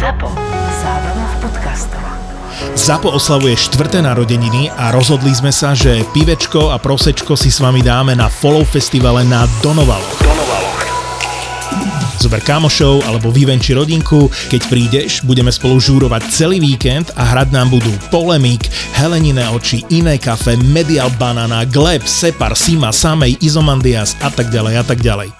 ZAPO. Zábrná v podcastov. ZAPO oslavuje štvrté narodeniny a rozhodli sme sa, že pivečko a prosečko si s vami dáme na Follow Festivale na Donovaloch. Zober kamošov alebo vyvenči rodinku, keď prídeš, budeme spolu žúrovať celý víkend a hrať nám budú Polemik, Heleniné oči, Iné kafe, Medial Banana, Gleb, Separ, Sima, Samej, Izomandias a tak ďalej a tak ďalej.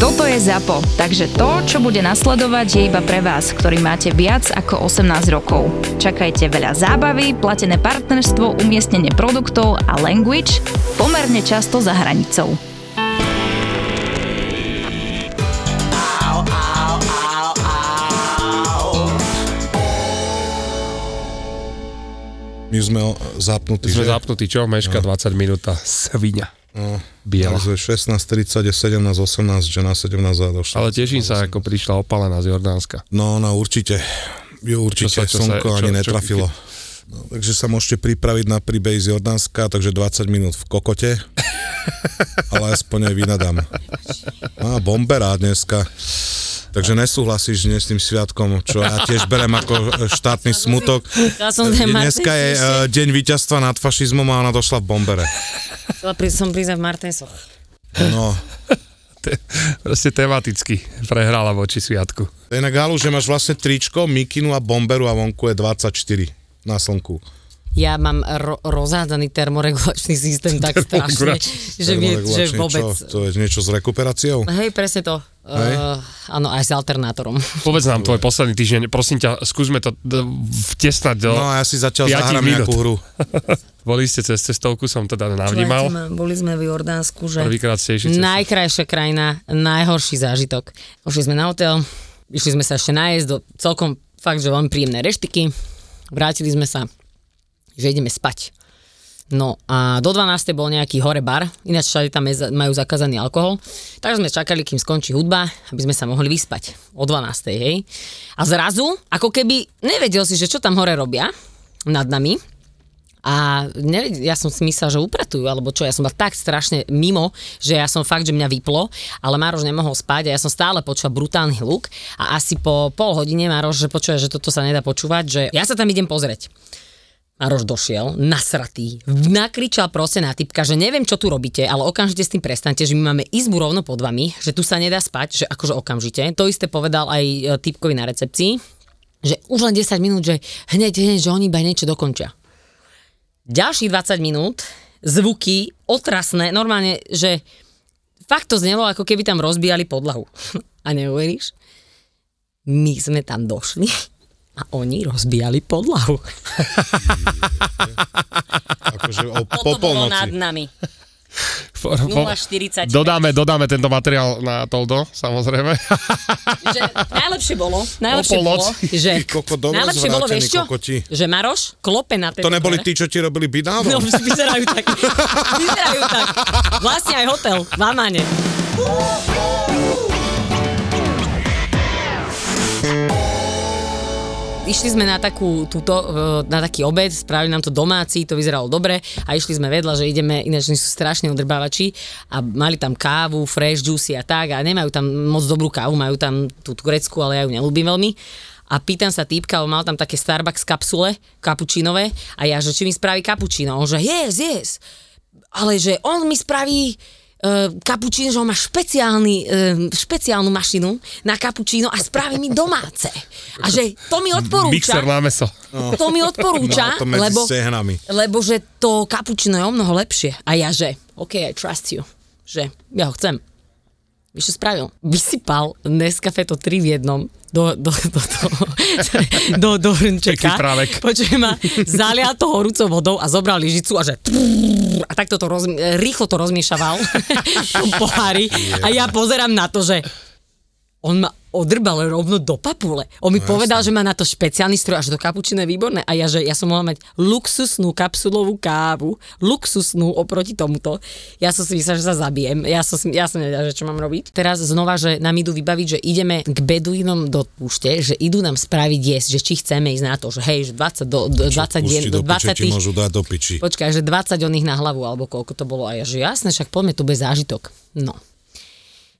Toto je ZAPO, takže to, čo bude nasledovať, je iba pre vás, ktorý máte viac ako 18 rokov. Čakajte veľa zábavy, platené partnerstvo, umiestnenie produktov a language pomerne často za hranicou. My sme zapnutí, Sme že? zapnutí, čo? Meška 20 minút a svinia. Biela. takže 16.30 je 17.18, že na 17 a došlo. Ale teším sa, ako prišla opalená z Jordánska. No, no určite. Jo, určite Čo sa- čo sa- slnko čo- ani čo- netrafilo. No, takže sa môžete pripraviť na príbeh z Jordánska, takže 20 minút v kokote. ale aspoň aj vynadám. Má bomberá dneska. Takže nesúhlasíš dnes s tým sviatkom, čo ja tiež berem ako e, štátny smutok. Ten Dneska je e, deň víťazstva nad fašizmom a ona došla v bombere. Chcela pri, som prísť v Martensoch. No, Te, proste tematicky prehrala voči sviatku. To je inak halu, že máš vlastne tričko, mikinu a bomberu a vonku je 24 na slnku. Ja mám ro- rozhádzaný termoregulačný systém tak strašne, že, vie, že vôbec... Čo? To je niečo s rekuperáciou? Hej, presne to. Hej. Uh, áno, aj s alternátorom. Povedz nám tvoj posledný týždeň, prosím ťa, skúsme to d- vtesnať do... No a ja si zatiaľ zahrám minút. nejakú hru. Boli ste cez cestovku, som teda navnímal. Ma, Boli sme v Jordánsku, že Prvýkrát ste išli najkrajšia krajina, najhorší zážitok. Pošli sme na hotel, išli sme sa ešte najesť do celkom fakt, že veľmi príjemné reštiky. Vrátili sme sa, že ideme spať. No a do 12. bol nejaký hore bar, ináč všade tam majú zakázaný alkohol. Takže sme čakali, kým skončí hudba, aby sme sa mohli vyspať. O 12. hej. A zrazu, ako keby nevedel si, že čo tam hore robia nad nami, a ne, ja som si myslel, že upratujú, alebo čo, ja som bol tak strašne mimo, že ja som fakt, že mňa vyplo, ale Maroš nemohol spať a ja som stále počula brutálny hluk a asi po pol hodine Maroš, že počuje, že toto sa nedá počúvať, že ja sa tam idem pozrieť. Maroš došiel, nasratý, nakričal proste na typka, že neviem, čo tu robíte, ale okamžite s tým prestante, že my máme izbu rovno pod vami, že tu sa nedá spať, že akože okamžite. To isté povedal aj e, typkovi na recepcii, že už len 10 minút, že hneď, hneď, že oni iba niečo dokončia ďalších 20 minút, zvuky otrasné, normálne, že fakt to znelo, ako keby tam rozbijali podlahu. A neuveríš? My sme tam došli a oni rozbijali podlahu. Akože o, po Toto bolo nad polnoci. nami. Po- po- 0,45. Dodáme, dodáme tento materiál na Toldo, samozrejme. Že najlepšie bolo, najlepšie bolo, polnoci. že Koko, najlepšie bolo, vieš čo? kokoti. Že Maroš klope na tie To neboli tí, čo ti robili byt No, vyzerajú tak. Vyzerajú tak. Vlastne aj hotel v Amane. Išli sme na, takú, túto, e, na taký obed, spravili nám to domáci, to vyzeralo dobre a išli sme vedľa, že ideme, ináč sú strašne odrbávači a mali tam kávu, fresh juicy a tak a nemajú tam moc dobrú kávu, majú tam tú tureckú, ale ja ju nelúbim veľmi. A pýtam sa týpka, on mal tam také Starbucks kapsule, kapučinové a ja, že či mi spraví kapučino. On že yes, yes. Ale že on mi spraví uh, kapučíno, že on má špeciálny, uh, špeciálnu mašinu na kapučíno a spraví mi domáce. A že to mi Mixer odporúča. na meso. To mi odporúča, No, to lebo, stehnami. lebo že to kapučino je o mnoho lepšie. A ja že, OK, I trust you. Že ja ho chcem. Vieš, čo spravil? Vysypal Nescafe to 3 v jednom do, do, do, do, do, do hrnčeka. Počujem ma, zalial to horúcou vodou a zobral lyžicu a že a takto to roz, rýchlo to rozmiešaval pohári a ja pozerám na to, že on ma odrbal rovno do papule. On mi povedal, že má na to špeciálny stroj, až do kapučino je výborné. A ja, že ja som mohla mať luxusnú kapsulovú kávu, luxusnú oproti tomuto. Ja som si myslela, že sa zabijem. Ja som, ja som nevedela, že čo mám robiť. Teraz znova, že nám idú vybaviť, že ideme k beduínom do púšte, že idú nám spraviť jesť, že či chceme ísť na to, že hej, že 20 do, do 20 Pusti dien, do do piče, 20 ti môžu dať do piči. Počkaj, že 20 oných na hlavu, alebo koľko to bolo. A ja, že jasné, však poďme, to bude zážitok. No.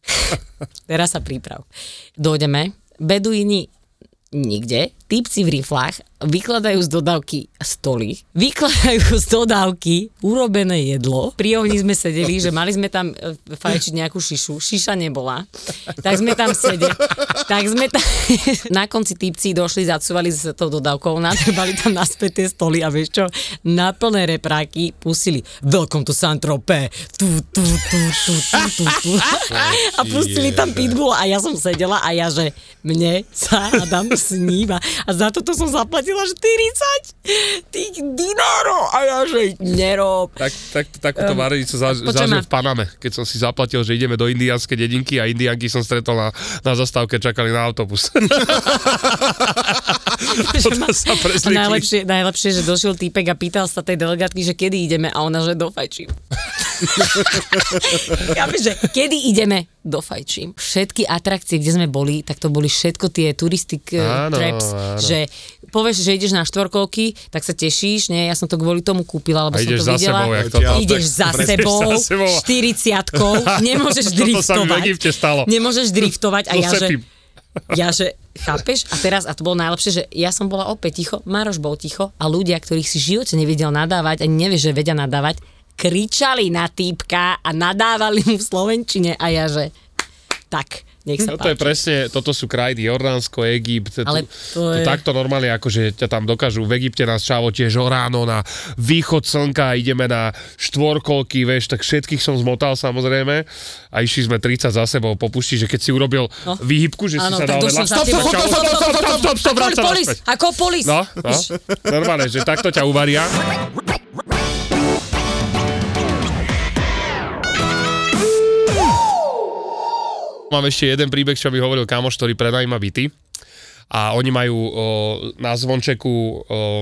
Teraz sa príprav. Dojdeme, beduíni nikde, týpci v riflách vykladajú z dodávky stoly, vykladajú z dodávky urobené jedlo. Pri ohni sme sedeli, že mali sme tam e, fajčiť nejakú šišu, šiša nebola. Tak sme tam sedeli, tak sme tam... Na konci týpci došli, zacúvali sa tou dodávkou, nadrbali tam naspäť tie stoly a vieš čo, na plné repráky pustili Welcome to Saint-Tropez, tu, tu, tu, tu, tu, tu, tu. A pustili tam pitbull a ja som sedela a ja, že mne sa Adam sníva. A za toto som zaplatila 40 tých dinárov a ja, že nerob. Tak, tak, takúto varenicu za, zažil v Paname, keď som si zaplatil, že ideme do indianskej dedinky a indianky som stretol na, na zastávke, čakali na autobus. Sa najlepšie, najlepšie, že došiel týpek a pýtal sa tej delegátky, že kedy ideme a ona, že dofajčím. ja viem, že kedy ideme, dofajčím. Všetky atrakcie, kde sme boli, tak to boli všetko tie turistic uh, Áno, traps, áno. že povieš, že ideš na štvorkolky, tak sa tešíš, nie, ja som to kvôli tomu kúpila, lebo A som to za videla. sebou, jak toto. ideš za sebou, za sebou. 40 nemôžeš driftovať. Nemôžeš driftovať a ja, že, ja, že, chápeš? A teraz, a to bolo najlepšie, že ja som bola opäť ticho, Maroš bol ticho a ľudia, ktorých si v živote nevedel nadávať, ani nevie, že vedia nadávať, kričali na týpka a nadávali mu v Slovenčine a ja, že tak, nech sa je páči. presne, toto sú krajiny, Jordánsko, Egypt, Ale to je- takto normálne, akože ťa tam dokážu, v Egypte nás čavo tiež o ráno na východ slnka, ideme na štvorkolky, vieš, tak všetkých som zmotal samozrejme a išli sme 30 za sebou po pušti, že keď si urobil no. výhybku, že Áno, si sa dal vedľa, za stop, tebou. stop, stop, stop, stop, stop, stop, stop, stop, vráť sa Ako polis, naspäť. ako polis. No, no, normálne, že takto ťa uvaria. Mám ešte jeden príbeh, čo mi hovoril kamoš, ktorý prenajíma byty. A oni majú o, na zvončeku, o,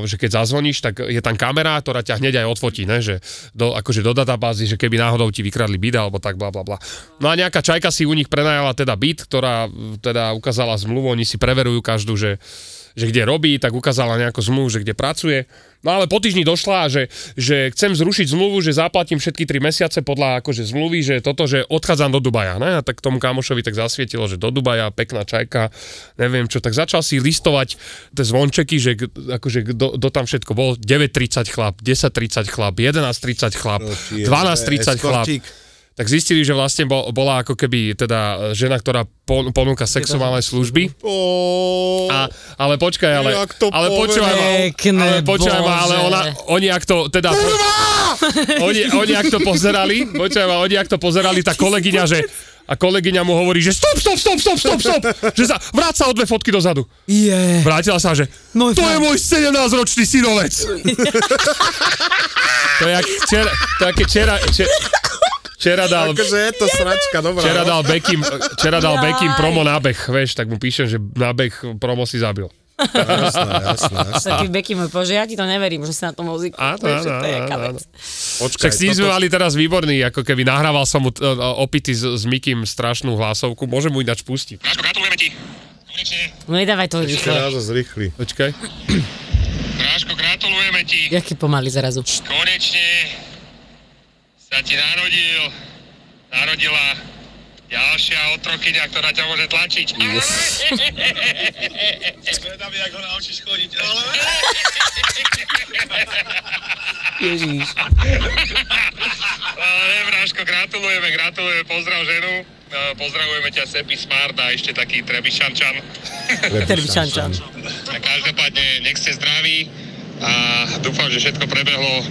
že keď zazvoníš, tak je tam kamera, ktorá ťa hneď aj odfotí, ne? Že do, akože do databázy, že keby náhodou ti vykradli byt alebo tak bla bla bla. No a nejaká čajka si u nich prenajala teda byt, ktorá teda ukázala zmluvu, oni si preverujú každú, že že kde robí, tak ukázala nejakú zmluvu, že kde pracuje. No ale po týždni došla, že, že chcem zrušiť zmluvu, že zaplatím všetky 3 mesiace podľa akože zmluvy, že toto, že odchádzam do Dubaja. Ne? A tak tomu kamošovi tak zasvietilo, že do Dubaja, pekná čajka, neviem čo. Tak začal si listovať tie zvončeky, že akože kto tam všetko bol. 9.30 chlap, 10.30 chlap, 11.30 chlap, 12.30 chlap. Tak zistili, že vlastne bol, bola ako keby teda žena, ktorá pon- ponúka sexuálne služby. A, ale počkaj, ale, ale počúvaj ma, ale počúvaj ma, ale ona, oni ak to teda... Oni, oni ak to pozerali, počúvaj ma, oni ak to pozerali, tá kolegyňa, že a kolegyňa mu hovorí, že stop, stop, stop, stop, stop, stop, že sa, vráť sa o dve fotky dozadu. Je. Vrátila sa, že Môj to je fakt. môj 17-ročný synovec. to je jak včera, to je včera, včera, včera dal, Akože je to sračka, dobrá. Včera no. dal Bekim, včera dal. Bekim promo na beh, vieš, tak mu píšem, že na beh promo si zabil. Jasné, jasné, jasné. Taký Becky môj, bože, ja ti to neverím, že si na tom muziku. Áno, áno, áno. Počkaj, Tak s ním sme mali teraz výborný, ako keby nahrával som mu t- opity s, s Mikim strašnú hlasovku, môžem mu ináč pustiť. Náško, gratulujeme ti. Konečne. No nedávaj to Ešte rýchle. raz zrýchli. Počkaj. Náško, gratulujeme ti. Jaký pomaly zrazu. Konečne sa ti narodil, narodila ďalšia otrokyňa, ktorá ťa môže tlačiť. Zvedám, jak ho naučíš chodiť. Ježiš. Ale Bráško, gratulujeme, gratulujeme, pozdrav ženu. E, Pozdravujeme ťa Sepi Smart a ešte taký Trebišančan. Terbičančan. A každopádne nech ste zdraví a dúfam, že všetko prebehlo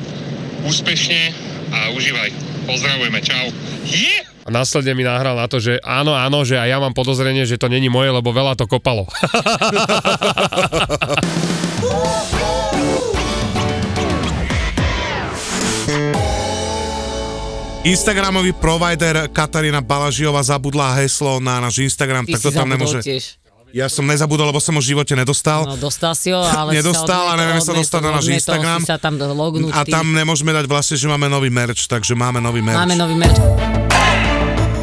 úspešne a užívaj. Pozdravujeme, čau. Yeah! A následne mi nahral na to, že áno, áno, že aj ja mám podozrenie, že to není moje, lebo veľa to kopalo. Instagramový provider Katarína Balažiová zabudla heslo na náš Instagram, Ty tak to tam nemôže... tiež. Ja som nezabudol, lebo som ho v živote nedostal. No dostal si ho, ale Nedostal a neviem sa dostať na náš Instagram. Sa tam lognúť A tam nemôžeme dať vlastne, že máme nový merch, takže máme nový merch. Máme nový merch.